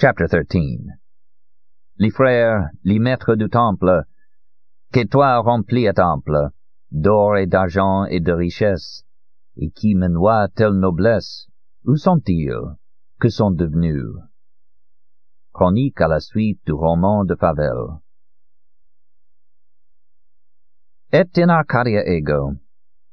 Chapter 13 Les frères, les maîtres du temple, que toi remplis à temple, d'or et d'argent et de richesse, et qui menoient telle noblesse, où sont-ils? Que sont devenus? Chronique à la suite du roman de Favel. Et in Arcadia ego.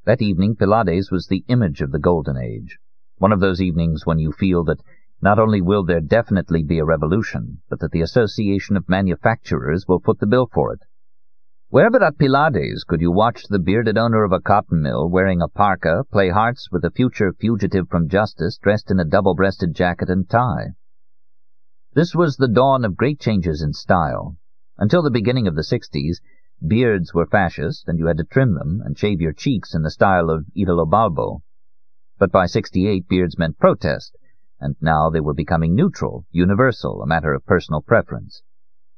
That evening Pilade's was the image of the Golden Age. One of those evenings when you feel that not only will there definitely be a revolution, but that the Association of Manufacturers will foot the bill for it. Where but at Pilade's could you watch the bearded owner of a cotton mill wearing a parka play hearts with a future fugitive from justice dressed in a double-breasted jacket and tie? This was the dawn of great changes in style. Until the beginning of the sixties, beards were fascist, and you had to trim them and shave your cheeks in the style of Italo Balbo. But by sixty-eight, beards meant protest, and now they were becoming neutral, universal, a matter of personal preference.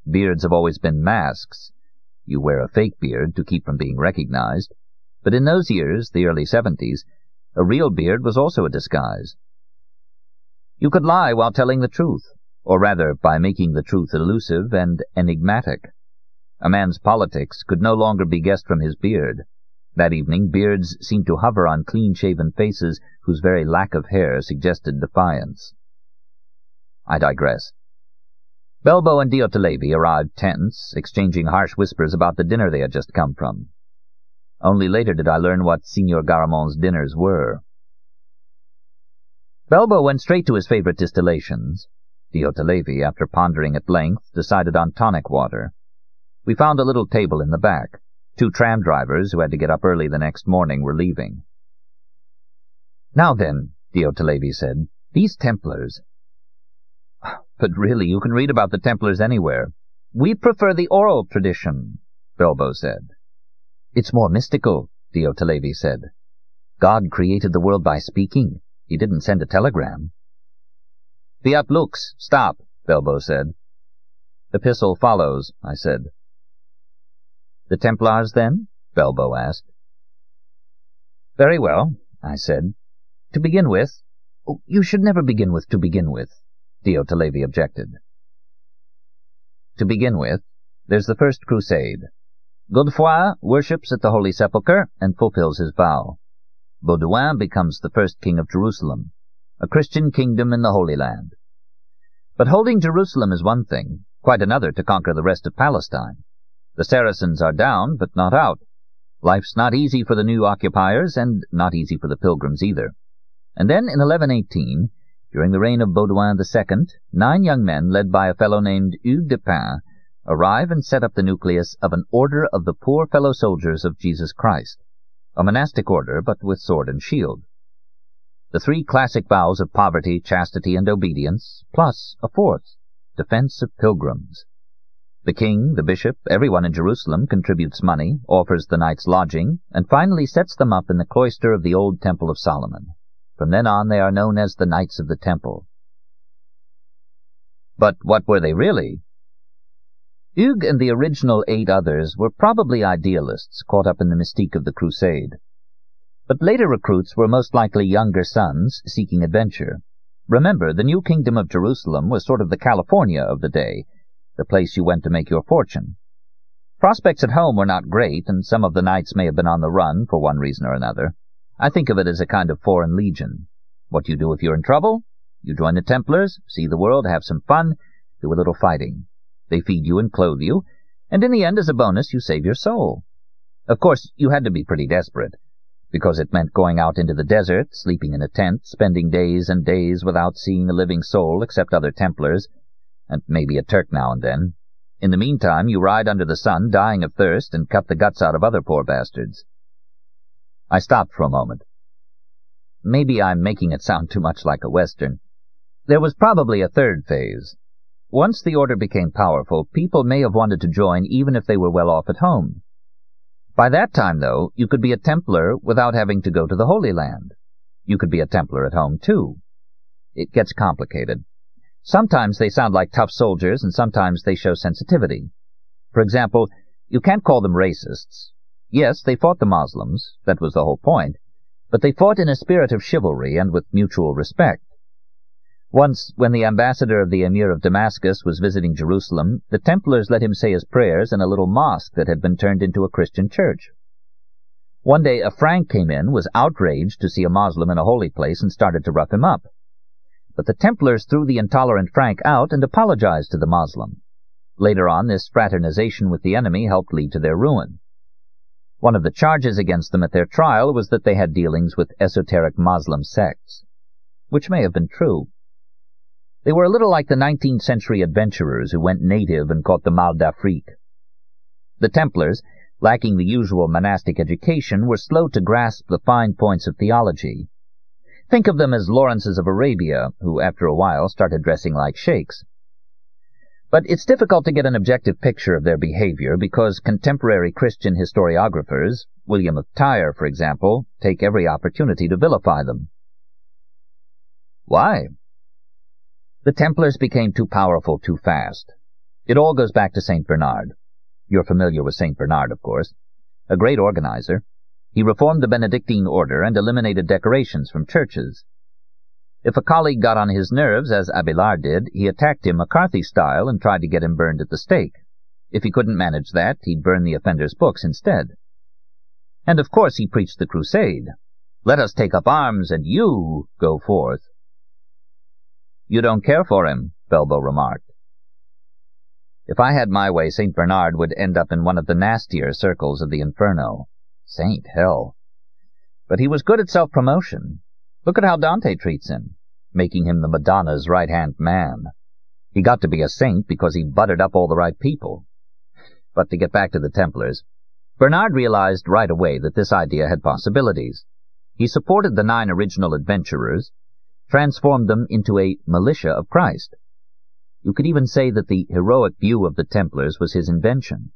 Beards have always been masks. You wear a fake beard to keep from being recognized. But in those years, the early seventies, a real beard was also a disguise. You could lie while telling the truth, or rather by making the truth elusive and enigmatic. A man's politics could no longer be guessed from his beard. That evening, beards seemed to hover on clean-shaven faces whose very lack of hair suggested defiance. I digress. Belbo and Diotalevi arrived tense, exchanging harsh whispers about the dinner they had just come from. Only later did I learn what Signor Garamon's dinners were. Belbo went straight to his favorite distillations. Diotalevi, after pondering at length, decided on tonic water. We found a little table in the back. Two tram drivers who had to get up early the next morning were leaving. Now then, Diotalevi said, these Templars. But really, you can read about the Templars anywhere. We prefer the oral tradition, Belbo said. It's more mystical, Diotalevi said. God created the world by speaking. He didn't send a telegram. Fiat lux, stop, Belbo said. Epistle follows, I said. The Templars, then? Belbo asked. Very well, I said. To begin with... Oh, you should never begin with to begin with, Diotalevi objected. To begin with, there's the First Crusade. Godefroy worships at the Holy Sepulchre and fulfills his vow. Baudouin becomes the first king of Jerusalem, a Christian kingdom in the Holy Land. But holding Jerusalem is one thing, quite another to conquer the rest of Palestine. The Saracens are down, but not out. Life's not easy for the new occupiers, and not easy for the pilgrims either. And then in 1118, during the reign of Baudouin II, nine young men, led by a fellow named Hugues de Payns, arrive and set up the nucleus of an order of the poor fellow soldiers of Jesus Christ, a monastic order, but with sword and shield. The three classic vows of poverty, chastity, and obedience, plus a fourth, defense of pilgrims. The king, the bishop, everyone in Jerusalem contributes money, offers the knights lodging, and finally sets them up in the cloister of the old Temple of Solomon. From then on they are known as the Knights of the Temple. But what were they really? Hugues and the original eight others were probably idealists caught up in the mystique of the crusade. But later recruits were most likely younger sons seeking adventure. Remember, the new kingdom of Jerusalem was sort of the California of the day, the place you went to make your fortune. Prospects at home were not great, and some of the knights may have been on the run for one reason or another. I think of it as a kind of foreign legion. What you do if you're in trouble? You join the Templars, see the world, have some fun, do a little fighting. They feed you and clothe you, and in the end, as a bonus, you save your soul. Of course, you had to be pretty desperate, because it meant going out into the desert, sleeping in a tent, spending days and days without seeing a living soul except other Templars, and maybe a Turk now and then. In the meantime, you ride under the sun, dying of thirst, and cut the guts out of other poor bastards. I stopped for a moment. Maybe I'm making it sound too much like a Western. There was probably a third phase. Once the order became powerful, people may have wanted to join even if they were well off at home. By that time, though, you could be a Templar without having to go to the Holy Land. You could be a Templar at home, too. It gets complicated. Sometimes they sound like tough soldiers, and sometimes they show sensitivity. For example, you can't call them racists. Yes, they fought the Moslems, that was the whole point, but they fought in a spirit of chivalry and with mutual respect. Once, when the ambassador of the Emir of Damascus was visiting Jerusalem, the Templars let him say his prayers in a little mosque that had been turned into a Christian church. One day a Frank came in, was outraged to see a Moslem in a holy place, and started to rough him up. But the Templars threw the intolerant Frank out and apologized to the Moslem. Later on, this fraternization with the enemy helped lead to their ruin. One of the charges against them at their trial was that they had dealings with esoteric Moslem sects, which may have been true. They were a little like the 19th century adventurers who went native and caught the mal d'Afrique. The Templars, lacking the usual monastic education, were slow to grasp the fine points of theology. Think of them as Lawrences of Arabia, who after a while started dressing like sheikhs. But it's difficult to get an objective picture of their behavior because contemporary Christian historiographers, William of Tyre, for example, take every opportunity to vilify them. Why? The Templars became too powerful too fast. It all goes back to St. Bernard. You're familiar with St. Bernard, of course. A great organizer. He reformed the Benedictine order and eliminated decorations from churches. If a colleague got on his nerves, as Abelard did, he attacked him McCarthy style and tried to get him burned at the stake. If he couldn't manage that, he'd burn the offender's books instead. And of course he preached the crusade. Let us take up arms, and you go forth. You don't care for him, Belbo remarked. If I had my way, St. Bernard would end up in one of the nastier circles of the Inferno. Saint hell. But he was good at self-promotion. Look at how Dante treats him, making him the Madonna's right-hand man. He got to be a saint because he buttered up all the right people. But to get back to the Templars, Bernard realized right away that this idea had possibilities. He supported the nine original adventurers, transformed them into a militia of Christ. You could even say that the heroic view of the Templars was his invention.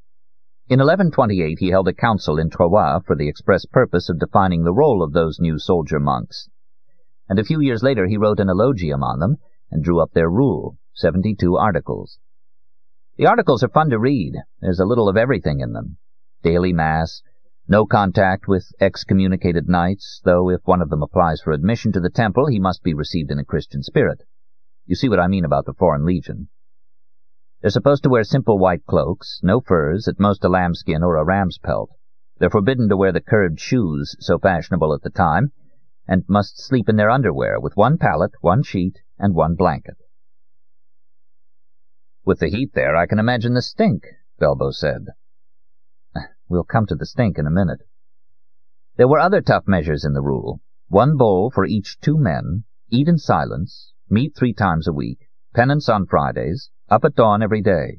In 1128 he held a council in Troyes for the express purpose of defining the role of those new soldier monks, and a few years later he wrote an eulogium on them and drew up their rule, 72 articles. The articles are fun to read. There's a little of everything in them. Daily Mass, no contact with excommunicated knights, though if one of them applies for admission to the temple, he must be received in a Christian spirit. You see what I mean about the Foreign Legion. They're supposed to wear simple white cloaks, no furs, at most a lambskin or a ram's pelt. They're forbidden to wear the curved shoes so fashionable at the time, and must sleep in their underwear with one pallet, one sheet, and one blanket. With the heat there, I can imagine the stink, Belbo said. We'll come to the stink in a minute. There were other tough measures in the rule. One bowl for each two men, eat in silence, meet three times a week, penance on Fridays, up at dawn every day.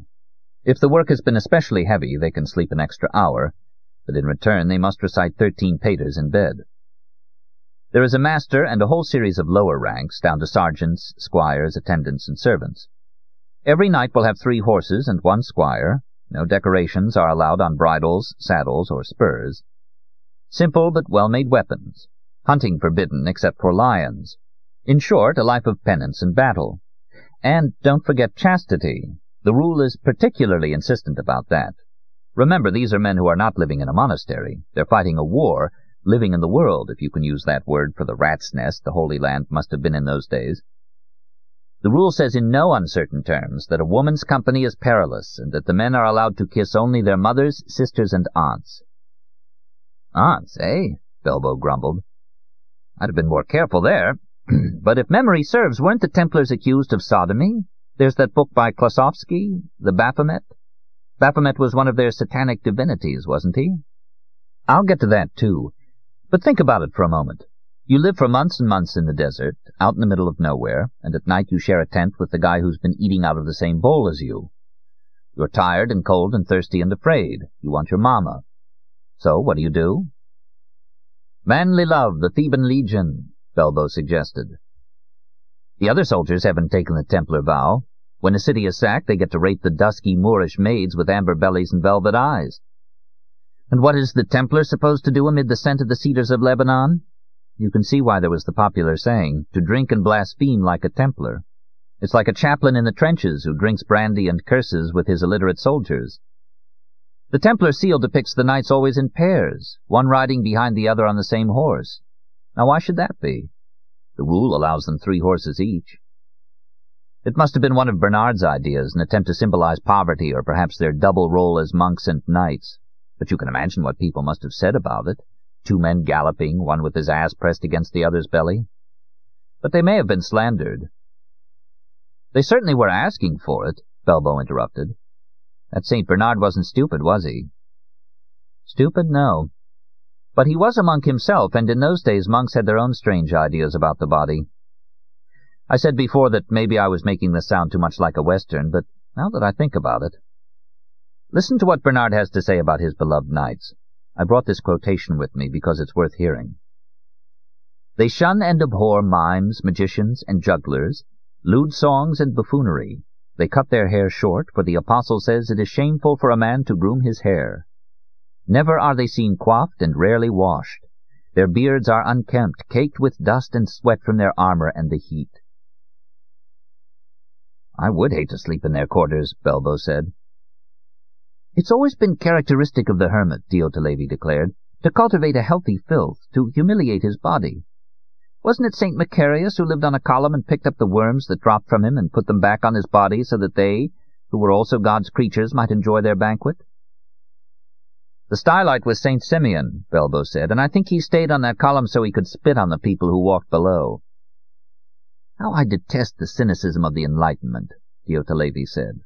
If the work has been especially heavy, they can sleep an extra hour, but in return they must recite thirteen paters in bed. There is a master and a whole series of lower ranks, down to sergeants, squires, attendants, and servants. Every knight will have three horses and one squire, no decorations are allowed on bridles, saddles, or spurs. Simple but well-made weapons. Hunting forbidden except for lions. In short, a life of penance and battle. And don't forget chastity. The rule is particularly insistent about that. Remember, these are men who are not living in a monastery. They're fighting a war, living in the world, if you can use that word for the rat's nest the Holy Land must have been in those days. The rule says in no uncertain terms that a woman's company is perilous, and that the men are allowed to kiss only their mothers, sisters, and aunts. Aunts, eh? Belbo grumbled. I'd have been more careful there. but if memory serves, weren't the Templars accused of sodomy? There's that book by Klossowski, the Baphomet. Baphomet was one of their satanic divinities, wasn't he? I'll get to that, too. But think about it for a moment. You live for months and months in the desert, out in the middle of nowhere, and at night you share a tent with the guy who's been eating out of the same bowl as you. You're tired and cold and thirsty and afraid. You want your mama. So what do you do? Manly love, the Theban legion, Belbo suggested. The other soldiers haven't taken the Templar vow. When a city is sacked, they get to rape the dusky Moorish maids with amber bellies and velvet eyes. And what is the Templar supposed to do amid the scent of the cedars of Lebanon? You can see why there was the popular saying, to drink and blaspheme like a Templar. It's like a chaplain in the trenches who drinks brandy and curses with his illiterate soldiers. The Templar seal depicts the knights always in pairs, one riding behind the other on the same horse. Now why should that be? The rule allows them three horses each. It must have been one of Bernard's ideas, an attempt to symbolize poverty, or perhaps their double role as monks and knights. But you can imagine what people must have said about it. Two men galloping, one with his ass pressed against the other's belly. But they may have been slandered. They certainly were asking for it, Belbo interrupted. That St. Bernard wasn't stupid, was he? Stupid, no. But he was a monk himself, and in those days monks had their own strange ideas about the body. I said before that maybe I was making this sound too much like a Western, but now that I think about it... Listen to what Bernard has to say about his beloved knights. I brought this quotation with me because it's worth hearing. They shun and abhor mimes, magicians, and jugglers, lewd songs and buffoonery. They cut their hair short, for the apostle says it is shameful for a man to groom his hair. Never are they seen coiffed and rarely washed. Their beards are unkempt, caked with dust and sweat from their armor and the heat. I would hate to sleep in their quarters, Belbo said. It's always been characteristic of the hermit, Diotalevi declared, to cultivate a healthy filth, to humiliate his body. Wasn't it St. Macarius who lived on a column and picked up the worms that dropped from him and put them back on his body so that they, who were also God's creatures, might enjoy their banquet? The stylite was St. Simeon, Belbo said, and I think he stayed on that column so he could spit on the people who walked below. How I detest the cynicism of the Enlightenment, Diotalevi said.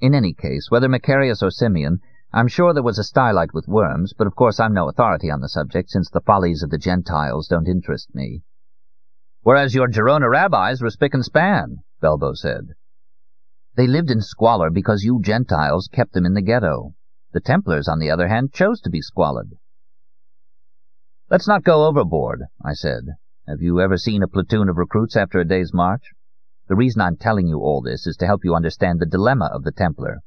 In any case, whether Macarius or Simeon, I'm sure there was a stylite with worms, but of course I'm no authority on the subject, since the follies of the Gentiles don't interest me. Whereas your Gerona rabbis were spick and span, Belbo said. They lived in squalor because you Gentiles kept them in the ghetto. The Templars, on the other hand, chose to be squalid. Let's not go overboard, I said. Have you ever seen a platoon of recruits after a day's march? The reason I'm telling you all this is to help you understand the dilemma of the Templar.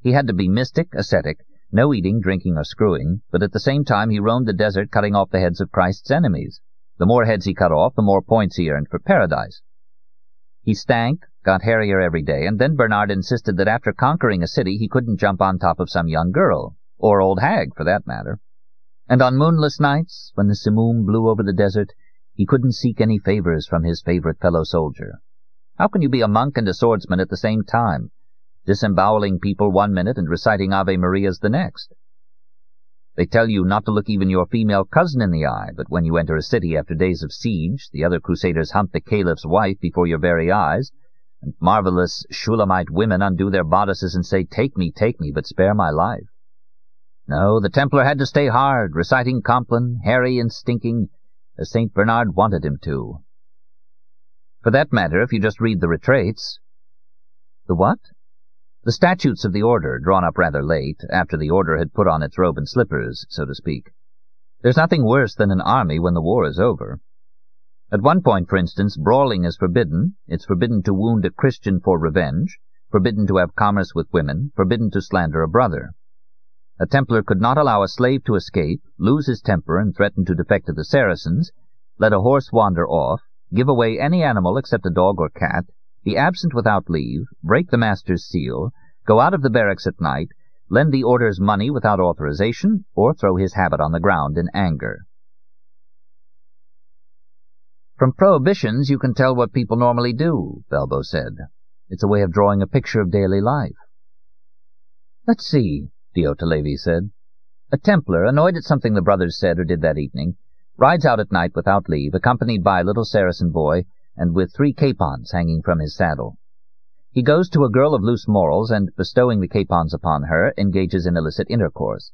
He had to be mystic, ascetic, no eating, drinking, or screwing, but at the same time he roamed the desert cutting off the heads of Christ's enemies. The more heads he cut off, the more points he earned for paradise. He stank, got hairier every day, and then Bernard insisted that after conquering a city he couldn't jump on top of some young girl, or old hag, for that matter. And on moonless nights, when the simoom blew over the desert, he couldn't seek any favors from his favorite fellow soldier. How can you be a monk and a swordsman at the same time, disemboweling people one minute and reciting Ave Marias the next? They tell you not to look even your female cousin in the eye, but when you enter a city after days of siege, the other crusaders hunt the caliph's wife before your very eyes, and marvelous Shulamite women undo their bodices and say, Take me, take me, but spare my life. No, the Templar had to stay hard, reciting Compline, hairy and stinking, as St. Bernard wanted him to. For that matter, if you just read the retraits... The what? The statutes of the order, drawn up rather late, after the order had put on its robe and slippers, so to speak. There's nothing worse than an army when the war is over. At one point, for instance, brawling is forbidden. It's forbidden to wound a Christian for revenge, forbidden to have commerce with women, forbidden to slander a brother. A Templar could not allow a slave to escape, lose his temper and threaten to defect to the Saracens, let a horse wander off, give away any animal except a dog or cat, be absent without leave, break the master's seal, go out of the barracks at night, lend the orders money without authorization, or throw his habit on the ground in anger. From prohibitions you can tell what people normally do, Belbo said. It's a way of drawing a picture of daily life. Let's see, Diotalevi said. A Templar, annoyed at something the brothers said or did that evening, rides out at night without leave, accompanied by a little Saracen boy, and with three capons hanging from his saddle. He goes to a girl of loose morals, and, bestowing the capons upon her, engages in illicit intercourse.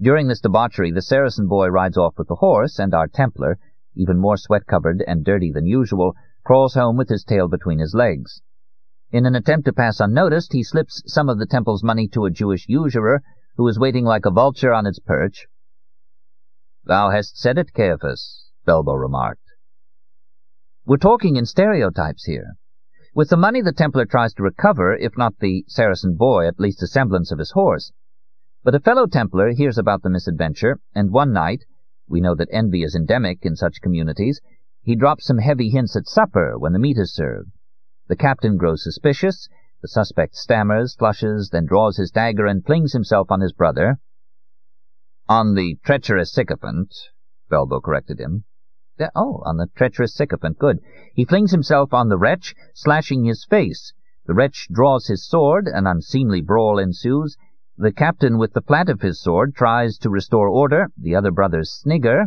During this debauchery, the Saracen boy rides off with the horse, and our Templar, even more sweat-covered and dirty than usual, crawls home with his tail between his legs. In an attempt to pass unnoticed, he slips some of the temple's money to a Jewish usurer, who is waiting like a vulture on its perch. Thou hast said it, Caiaphas, Belbo remarked. We're talking in stereotypes here. With the money the Templar tries to recover, if not the Saracen boy, at least a semblance of his horse. But a fellow Templar hears about the misadventure, and one night, we know that envy is endemic in such communities, he drops some heavy hints at supper when the meat is served. The captain grows suspicious, the suspect stammers, flushes, then draws his dagger and flings himself on his brother. On the treacherous sycophant, Belbo corrected him. oh, on the treacherous sycophant, good. He flings himself on the wretch, slashing his face. The wretch draws his sword, an unseemly brawl ensues. The captain with the flat of his sword tries to restore order, the other brothers snigger.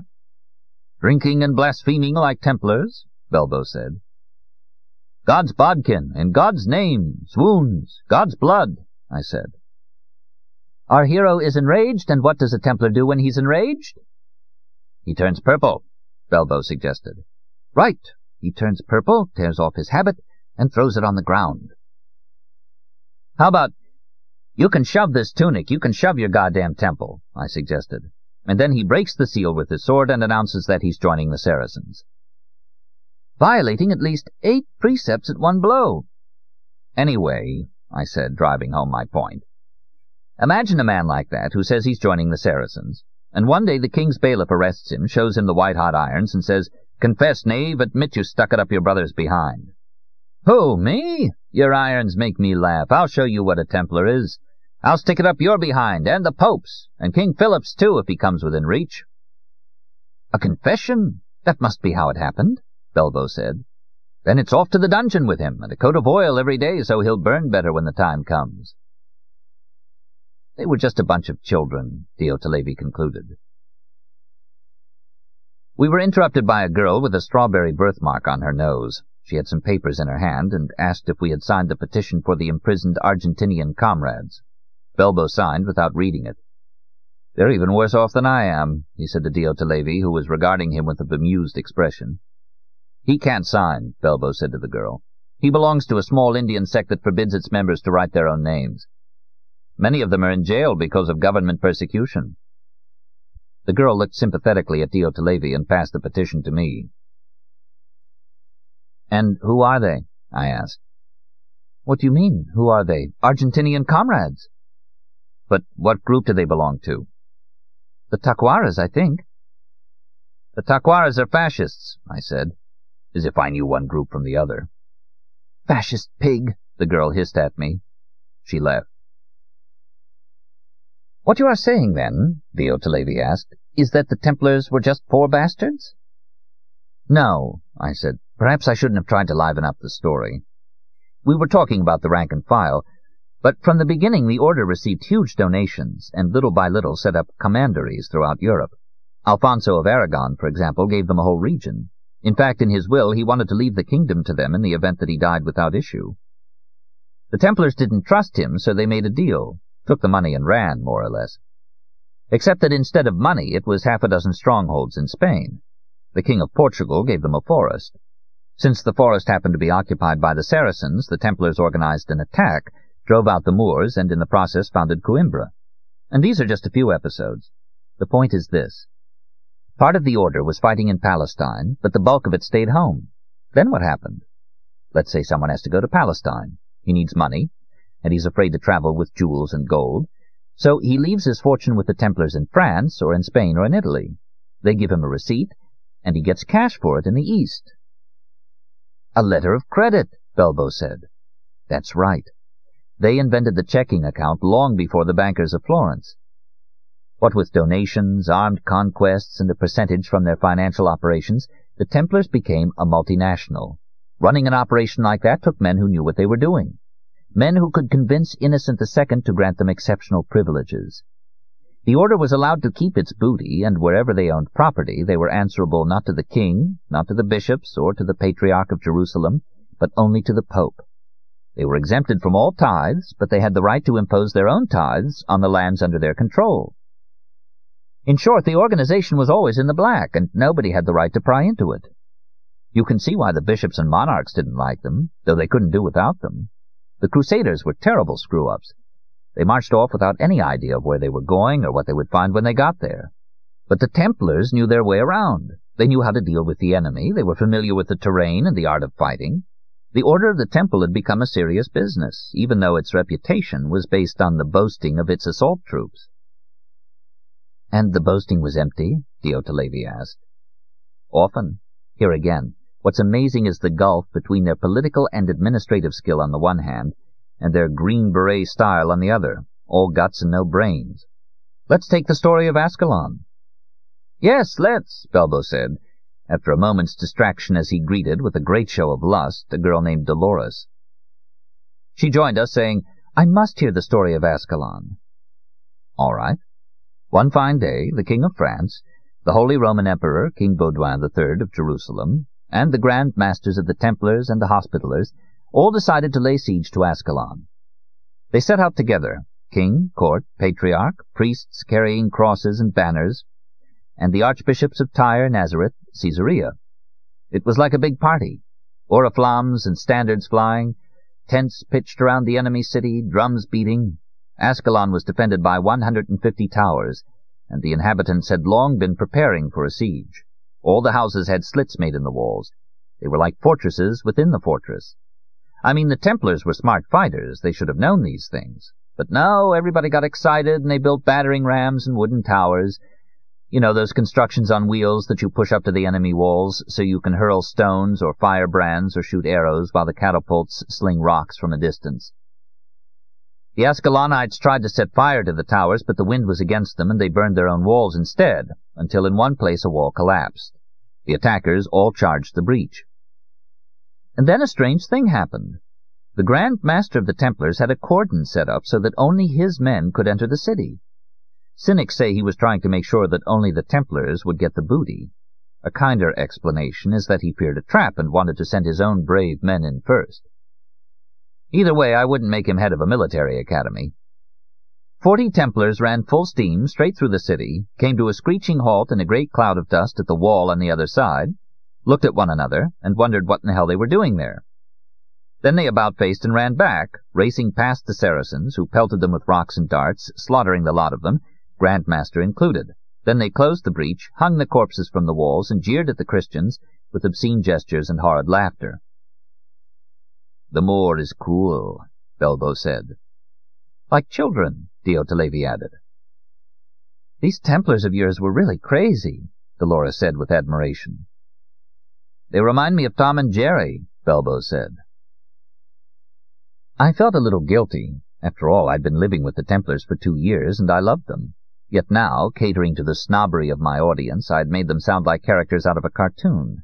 Drinking and blaspheming like Templars, Belbo said. God's bodkin, in God's name, swoons, God's blood, I said. Our hero is enraged, and what does a Templar do when he's enraged? He turns purple, Belbo suggested. Right. He turns purple, tears off his habit, and throws it on the ground. How about, you can shove this tunic, you can shove your goddamn temple, I suggested. And then he breaks the seal with his sword and announces that he's joining the Saracens. Violating at least eight precepts at one blow. Anyway, I said, driving home my point, Imagine a man like that who says he's joining the Saracens, and one day the king's bailiff arrests him, shows him the white-hot irons, and says, Confess, knave, admit you stuck it up your brother's behind. Who, me? Your irons make me laugh. I'll show you what a Templar is. I'll stick it up your behind, and the Pope's, and King Philip's too, if he comes within reach. A confession? That must be how it happened, Belbo said. Then it's off to the dungeon with him, and a coat of oil every day so he'll burn better when the time comes. They were just a bunch of children, Diotalevi concluded. We were interrupted by a girl with a strawberry birthmark on her nose. She had some papers in her hand and asked if we had signed the petition for the imprisoned Argentinian comrades. Belbo signed without reading it. They're even worse off than I am, he said to Diotalevi, who was regarding him with a bemused expression. He can't sign, Belbo said to the girl. He belongs to a small Indian sect that forbids its members to write their own names. Many of them are in jail because of government persecution. The girl looked sympathetically at Diotalevi and passed the petition to me. And who are they? I asked. What do you mean, who are they? Argentinian comrades. But what group do they belong to? The Tacuaras, I think. The Tacuaras are fascists, I said, as if I knew one group from the other. Fascist pig, the girl hissed at me. She left. What you are saying, then, Diotalevi asked, is that the Templars were just poor bastards? No, I said. Perhaps I shouldn't have tried to liven up the story. We were talking about the rank and file, but from the beginning the Order received huge donations, and little by little set up commanderies throughout Europe. Alfonso of Aragon, for example, gave them a whole region. In fact, in his will, he wanted to leave the kingdom to them in the event that he died without issue. The Templars didn't trust him, so they made a deal took the money and ran, more or less. Except that instead of money, it was half a dozen strongholds in Spain. The King of Portugal gave them a forest. Since the forest happened to be occupied by the Saracens, the Templars organized an attack, drove out the Moors, and in the process founded Coimbra. And these are just a few episodes. The point is this. Part of the order was fighting in Palestine, but the bulk of it stayed home. Then what happened? Let's say someone has to go to Palestine. He needs money, and he's afraid to travel with jewels and gold. So he leaves his fortune with the Templars in France, or in Spain, or in Italy. They give him a receipt, and he gets cash for it in the East. A letter of credit, Belbo said. That's right. They invented the checking account long before the bankers of Florence. What with donations, armed conquests, and a percentage from their financial operations, the Templars became a multinational. Running an operation like that took men who knew what they were doing men who could convince Innocent II to grant them exceptional privileges. The order was allowed to keep its booty, and wherever they owned property, they were answerable not to the king, not to the bishops, or to the Patriarch of Jerusalem, but only to the Pope. They were exempted from all tithes, but they had the right to impose their own tithes on the lands under their control. In short, the organization was always in the black, and nobody had the right to pry into it. You can see why the bishops and monarchs didn't like them, though they couldn't do without them. The Crusaders were terrible screw-ups. They marched off without any idea of where they were going or what they would find when they got there. But the Templars knew their way around. They knew how to deal with the enemy. They were familiar with the terrain and the art of fighting. The Order of the Temple had become a serious business, even though its reputation was based on the boasting of its assault troops. And the boasting was empty? Diotalevi asked. Often. Here again, What's amazing is the gulf between their political and administrative skill on the one hand, and their green beret style on the other, all guts and no brains. Let's take the story of Ascalon. Yes, let's, Belbo said. After a moment's distraction as he greeted, with a great show of lust, a girl named Dolores. She joined us, saying, I must hear the story of Ascalon. All right. One fine day, the King of France, the Holy Roman Emperor, King Baudouin III of Jerusalem, and the Grand Masters of the Templars and the Hospitallers all decided to lay siege to Ascalon. They set out together, king, court, patriarch, priests carrying crosses and banners, and the archbishops of Tyre, Nazareth, Caesarea. It was like a big party. Oriflammes and standards flying, tents pitched around the enemy city, drums beating. Ascalon was defended by 150 towers, and the inhabitants had long been preparing for a siege. All the houses had slits made in the walls. They were like fortresses within the fortress. I mean, the Templars were smart fighters. They should have known these things. But no, everybody got excited, and they built battering rams and wooden towers, you know, those constructions on wheels that you push up to the enemy walls so you can hurl stones or firebrands or shoot arrows while the catapults sling rocks from a distance. The Ascalonites tried to set fire to the towers, but the wind was against them and they burned their own walls instead, until in one place a wall collapsed. The attackers all charged the breach. And then a strange thing happened. The Grand Master of the Templars had a cordon set up so that only his men could enter the city. Cynics say he was trying to make sure that only the Templars would get the booty. A kinder explanation is that he feared a trap and wanted to send his own brave men in first. Either way, I wouldn't make him head of a military academy. Forty Templars ran full steam straight through the city, came to a screeching halt in a great cloud of dust at the wall on the other side, looked at one another, and wondered what in the hell they were doing there. Then they about-faced and ran back, racing past the Saracens, who pelted them with rocks and darts, slaughtering the lot of them, Grandmaster included. Then they closed the breach, hung the corpses from the walls, and jeered at the Christians with obscene gestures and horrid laughter. The Moor is cruel, Belbo said. Like children, Diotalevi added. These Templars of yours were really crazy, Dolores said with admiration. They remind me of Tom and Jerry, Belbo said. I felt a little guilty. After all, I'd been living with the Templars for two years, and I loved them. Yet now, catering to the snobbery of my audience, I'd made them sound like characters out of a cartoon.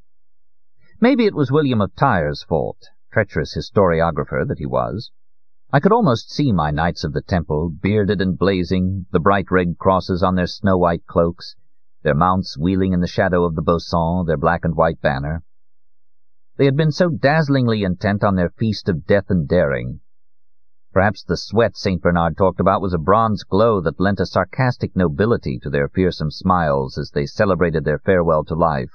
Maybe it was William of Tyre's fault, treacherous historiographer that he was. I could almost see my Knights of the Temple, bearded and blazing, the bright red crosses on their snow-white cloaks, their mounts wheeling in the shadow of the Beauseant, their black and white banner. They had been so dazzlingly intent on their feast of death and daring Perhaps the sweat St. Bernard talked about was a bronze glow that lent a sarcastic nobility to their fearsome smiles as they celebrated their farewell to life.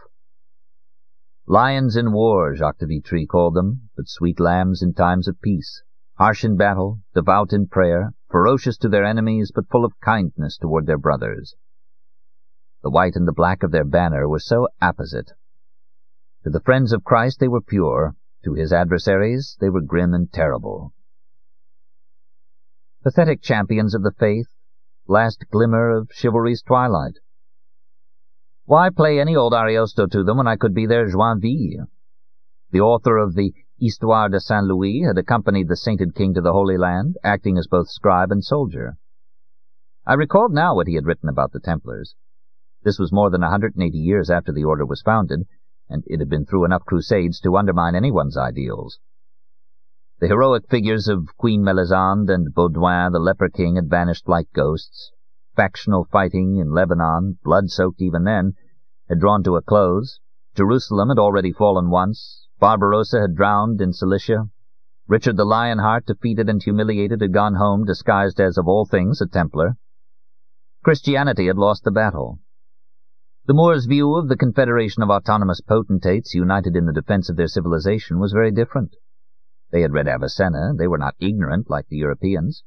Lions in war, Jacques de Vitry called them, but sweet lambs in times of peace, harsh in battle, devout in prayer, ferocious to their enemies, but full of kindness toward their brothers. The white and the black of their banner were so apposite. To the friends of Christ they were pure, to his adversaries they were grim and terrible pathetic champions of the faith, last glimmer of chivalry's twilight. Why play any old Ariosto to them when I could be their Joinville? The author of the Histoire de Saint Louis had accompanied the sainted king to the Holy Land, acting as both scribe and soldier. I recalled now what he had written about the Templars. This was more than a 180 years after the order was founded, and it had been through enough crusades to undermine anyone's ideals. The heroic figures of Queen Melisande and Baudouin the Leper King had vanished like ghosts. Factional fighting in Lebanon, blood-soaked even then, had drawn to a close. Jerusalem had already fallen once. Barbarossa had drowned in Cilicia. Richard the Lionheart, defeated and humiliated, had gone home disguised as, of all things, a Templar. Christianity had lost the battle. The Moors' view of the confederation of autonomous potentates united in the defense of their civilization was very different. They had read Avicenna. They were not ignorant like the Europeans.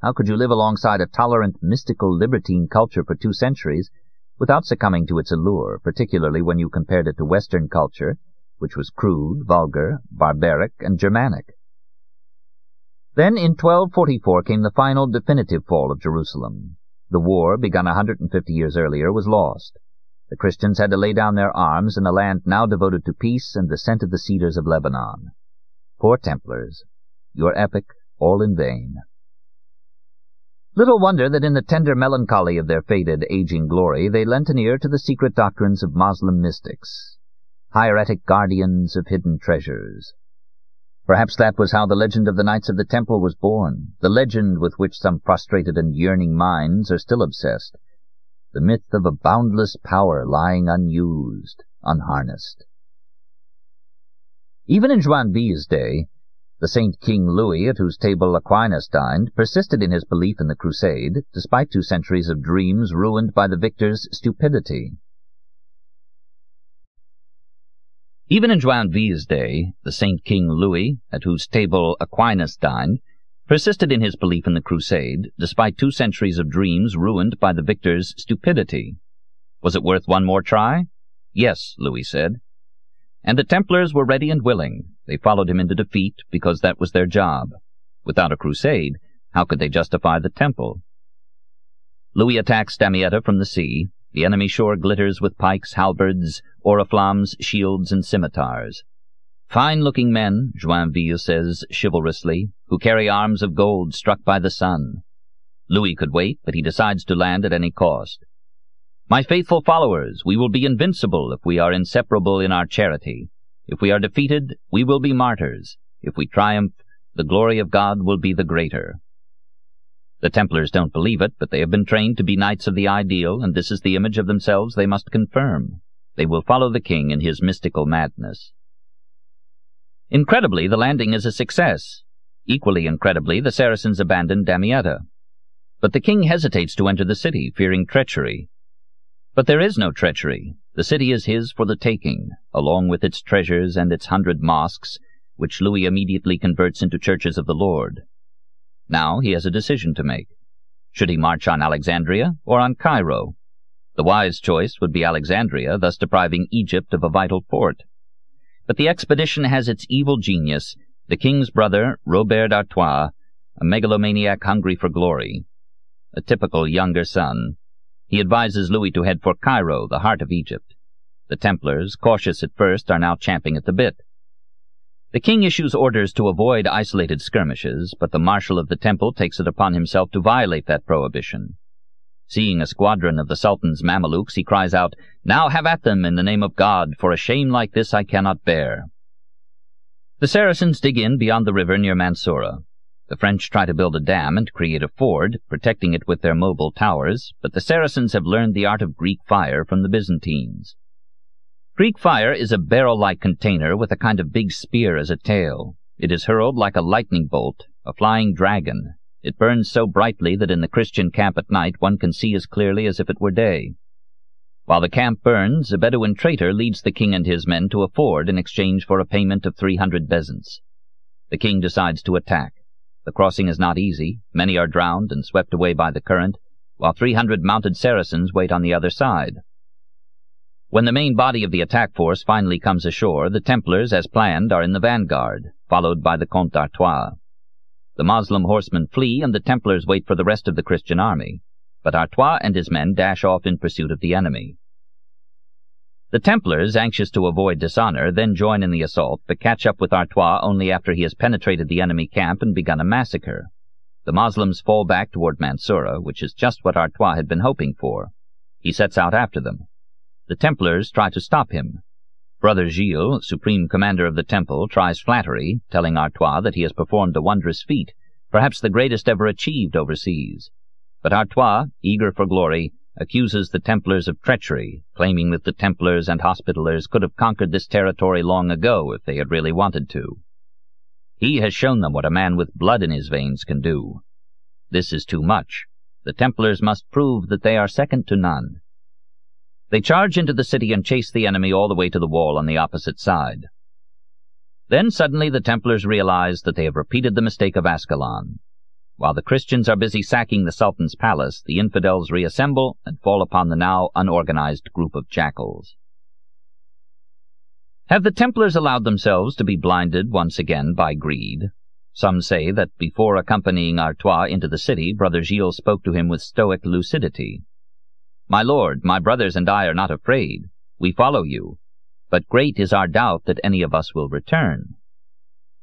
How could you live alongside a tolerant, mystical, libertine culture for two centuries without succumbing to its allure, particularly when you compared it to Western culture, which was crude, vulgar, barbaric, and Germanic? Then in 1244 came the final definitive fall of Jerusalem. The war, begun a 150 years earlier, was lost. The Christians had to lay down their arms in a land now devoted to peace and the scent of the cedars of Lebanon. Poor Templars, your epic all in vain. Little wonder that in the tender melancholy of their faded, aging glory they lent an ear to the secret doctrines of Moslem mystics. hieratic guardians of hidden treasures. Perhaps that was how the legend of the Knights of the Temple was born, the legend with which some prostrated and yearning minds are still obsessed, the myth of a boundless power lying unused, unharnessed. Even in Joinville's day, the Saint King Louis, at whose table Aquinas dined, persisted in his belief in the Crusade, despite two centuries of dreams ruined by the victor's stupidity. Even in Joinville's day, the Saint King Louis, at whose table Aquinas dined, persisted in his belief in the Crusade, despite two centuries of dreams ruined by the victor's stupidity. Was it worth one more try? Yes, Louis said. And the Templars were ready and willing. They followed him into defeat because that was their job. Without a crusade, how could they justify the temple? Louis attacks Damietta from the sea. The enemy shore glitters with pikes, halberds, oriflammes, shields, and scimitars. Fine-looking men, Joinville says chivalrously, who carry arms of gold struck by the sun. Louis could wait, but he decides to land at any cost. My faithful followers, we will be invincible if we are inseparable in our charity. If we are defeated, we will be martyrs. If we triumph, the glory of God will be the greater. The Templars don't believe it, but they have been trained to be knights of the ideal, and this is the image of themselves they must confirm. They will follow the king in his mystical madness. Incredibly, the landing is a success. Equally incredibly, the Saracens abandon Damietta. But the king hesitates to enter the city, fearing treachery. But there is no treachery. The city is his for the taking, along with its treasures and its hundred mosques, which Louis immediately converts into churches of the Lord. Now he has a decision to make. Should he march on Alexandria or on Cairo? The wise choice would be Alexandria, thus depriving Egypt of a vital port. But the expedition has its evil genius, the king's brother, Robert d'Artois, a megalomaniac hungry for glory, a typical younger son, he advises Louis to head for Cairo, the heart of Egypt. The Templars, cautious at first, are now champing at the bit. The king issues orders to avoid isolated skirmishes, but the marshal of the temple takes it upon himself to violate that prohibition. Seeing a squadron of the Sultan's Mamelukes, he cries out, Now have at them in the name of God, for a shame like this I cannot bear. The Saracens dig in beyond the river near Mansoura. The French try to build a dam and create a ford, protecting it with their mobile towers, but the Saracens have learned the art of Greek fire from the Byzantines. Greek fire is a barrel-like container with a kind of big spear as a tail. It is hurled like a lightning bolt, a flying dragon. It burns so brightly that in the Christian camp at night one can see as clearly as if it were day. While the camp burns, a Bedouin traitor leads the king and his men to a ford in exchange for a payment of three hundred bezants. The king decides to attack. The crossing is not easy. Many are drowned and swept away by the current, while 300 mounted Saracens wait on the other side. When the main body of the attack force finally comes ashore, the Templars, as planned, are in the vanguard, followed by the Comte d'Artois. The Moslem horsemen flee, and the Templars wait for the rest of the Christian army, but Artois and his men dash off in pursuit of the enemy. The Templars, anxious to avoid dishonor, then join in the assault, but catch up with Artois only after he has penetrated the enemy camp and begun a massacre. The Moslems fall back toward Mansoura, which is just what Artois had been hoping for. He sets out after them. The Templars try to stop him. Brother Gilles, supreme commander of the temple, tries flattery, telling Artois that he has performed a wondrous feat, perhaps the greatest ever achieved overseas. But Artois, eager for glory, accuses the Templars of treachery, claiming that the Templars and Hospitallers could have conquered this territory long ago if they had really wanted to. He has shown them what a man with blood in his veins can do. This is too much. The Templars must prove that they are second to none. They charge into the city and chase the enemy all the way to the wall on the opposite side. Then suddenly the Templars realize that they have repeated the mistake of Ascalon. While the Christians are busy sacking the Sultan's palace, the infidels reassemble and fall upon the now unorganized group of jackals. Have the Templars allowed themselves to be blinded once again by greed? Some say that before accompanying Artois into the city, Brother Gilles spoke to him with stoic lucidity. My lord, my brothers and I are not afraid. We follow you. But great is our doubt that any of us will return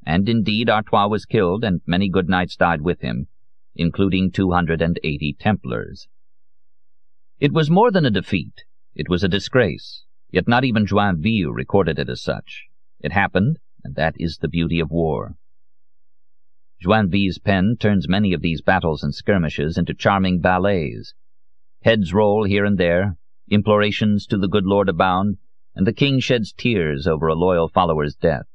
and indeed Artois was killed, and many good knights died with him, including two hundred and eighty Templars. It was more than a defeat. It was a disgrace. Yet not even Joinville recorded it as such. It happened, and that is the beauty of war. Joinville's pen turns many of these battles and skirmishes into charming ballets. Heads roll here and there, implorations to the good Lord abound, and the king sheds tears over a loyal follower's death.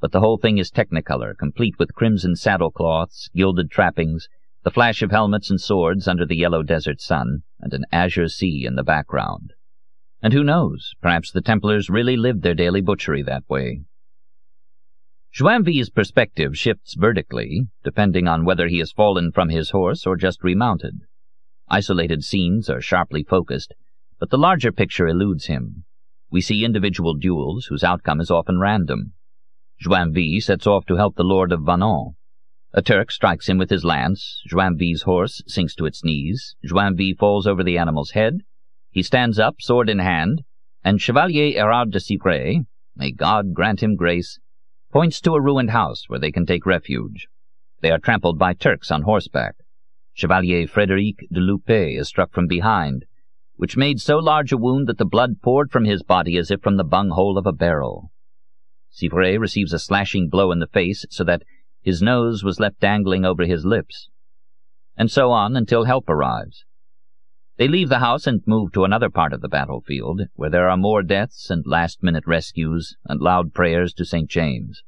But the whole thing is technicolor, complete with crimson saddlecloths, gilded trappings, the flash of helmets and swords under the yellow desert sun, and an azure sea in the background. And who knows, perhaps the Templars really lived their daily butchery that way. Joinville's perspective shifts vertically, depending on whether he has fallen from his horse or just remounted. Isolated scenes are sharply focused, but the larger picture eludes him. We see individual duels whose outcome is often random. Joinville sets off to help the Lord of Vannes. A Turk strikes him with his lance, Joinville's horse sinks to its knees, Joinville falls over the animal's head, he stands up, sword in hand, and Chevalier Erard de Civray, may God grant him grace, points to a ruined house where they can take refuge. They are trampled by Turks on horseback. Chevalier Frederic de Loupet is struck from behind, which made so large a wound that the blood poured from his body as if from the bunghole of a barrel. Civray receives a slashing blow in the face so that his nose was left dangling over his lips. And so on until help arrives. They leave the house and move to another part of the battlefield, where there are more deaths and last-minute rescues and loud prayers to St. James.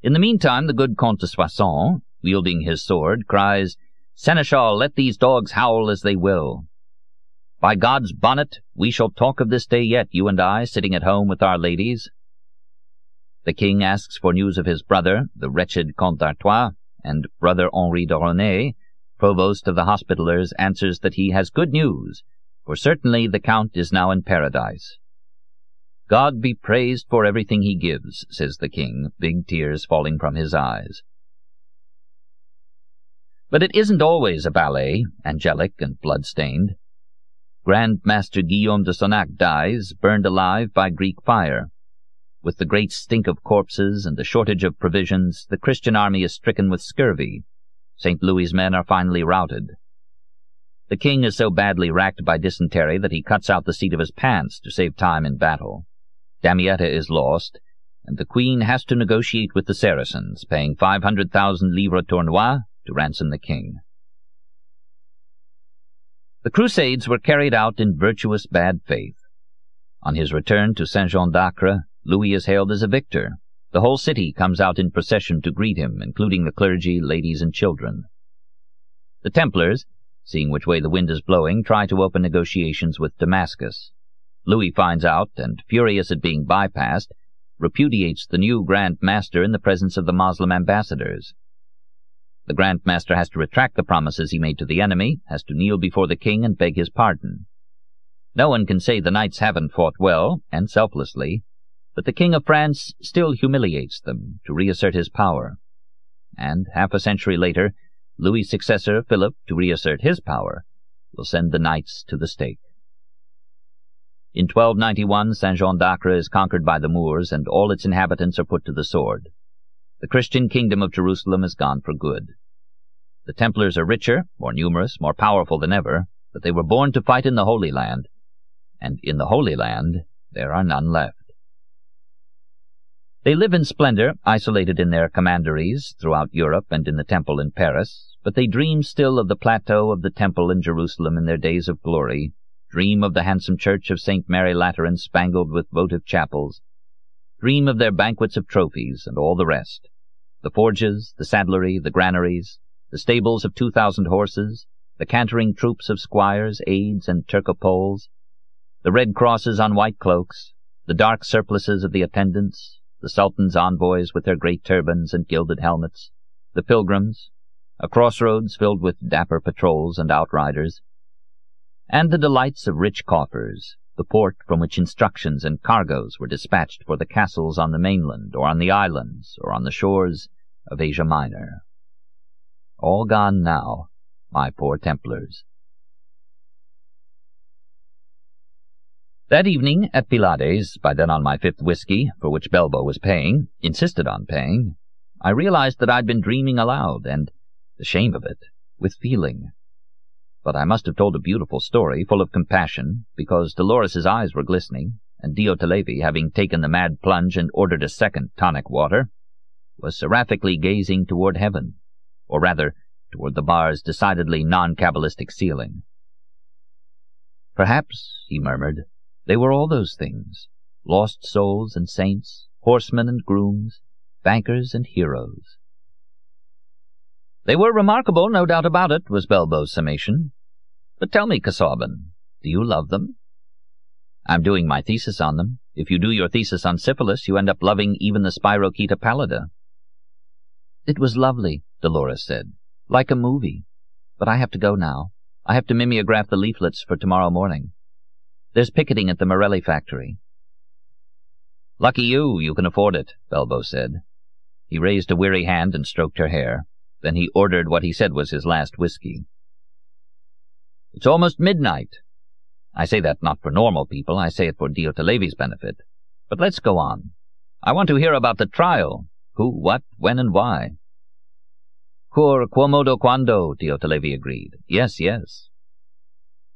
In the meantime, the good Comte de Soissons, wielding his sword, cries, Seneschal, let these dogs howl as they will. By God's bonnet, we shall talk of this day yet, you and I, sitting at home with our ladies, the king asks for news of his brother, the wretched Comte d'Artois, and brother Henri de Rosny, provost of the Hospitallers, answers that he has good news, for certainly the Count is now in paradise. God be praised for everything he gives, says the king, big tears falling from his eyes. But it isn't always a ballet, angelic and blood-stained. Grand Master Guillaume de Sonnac dies, burned alive by Greek fire. With the great stink of corpses and the shortage of provisions, the Christian army is stricken with scurvy. St. Louis's men are finally routed. The king is so badly racked by dysentery that he cuts out the seat of his pants to save time in battle. Damietta is lost, and the queen has to negotiate with the Saracens, paying 500,000 livres tournois to ransom the king. The Crusades were carried out in virtuous bad faith. On his return to Saint-Jean d'Acre, Louis is hailed as a victor. The whole city comes out in procession to greet him, including the clergy, ladies, and children. The Templars, seeing which way the wind is blowing, try to open negotiations with Damascus. Louis finds out, and, furious at being bypassed, repudiates the new Grand Master in the presence of the Moslem ambassadors. The Grand Master has to retract the promises he made to the enemy, has to kneel before the king and beg his pardon. No one can say the knights haven't fought well, and selflessly, but the King of France still humiliates them to reassert his power. And half a century later, Louis's successor, Philip, to reassert his power, will send the knights to the stake. In 1291, Saint-Jean d'Acre is conquered by the Moors, and all its inhabitants are put to the sword. The Christian kingdom of Jerusalem is gone for good. The Templars are richer, more numerous, more powerful than ever, but they were born to fight in the Holy Land, and in the Holy Land there are none left. They live in splendor, isolated in their commanderies throughout Europe and in the temple in Paris, but they dream still of the plateau of the temple in Jerusalem in their days of glory, dream of the handsome church of St. Mary Lateran spangled with votive chapels, dream of their banquets of trophies and all the rest, the forges, the saddlery, the granaries, the stables of two thousand horses, the cantering troops of squires, aides, and turcopoles, the red crosses on white cloaks, the dark surplices of the attendants, the Sultan's envoys with their great turbans and gilded helmets, the pilgrims, a crossroads filled with dapper patrols and outriders, and the delights of rich coffers, the port from which instructions and cargoes were dispatched for the castles on the mainland or on the islands or on the shores of Asia Minor. All gone now, my poor Templars. That evening, at Pilade's, by then on my fifth whiskey, for which Belbo was paying, insisted on paying, I realized that I'd been dreaming aloud, and, the shame of it, with feeling. but I must have told a beautiful story, full of compassion, because Dolores's eyes were glistening, and Diotalevi, having taken the mad plunge and ordered a second tonic water, was seraphically gazing toward heaven, or rather, toward the bar's decidedly non-cabalistic ceiling. Perhaps, he murmured, they were all those things, lost souls and saints, horsemen and grooms, bankers and heroes. They were remarkable, no doubt about it, was Belbo's summation. But tell me, Casaubon, do you love them? I'm doing my thesis on them. If you do your thesis on syphilis, you end up loving even the Spirochaeta pallida. It was lovely, Dolores said. Like a movie. But I have to go now. I have to mimeograph the leaflets for tomorrow morning. There's picketing at the Morelli factory. Lucky you, you can afford it, Belbo said. He raised a weary hand and stroked her hair. Then he ordered what he said was his last whiskey. It's almost midnight. I say that not for normal people, I say it for Diotalevi's benefit. But let's go on. I want to hear about the trial. Who, what, when, and why. Cur, quomodo, quando, Diotalevi agreed. Yes, yes.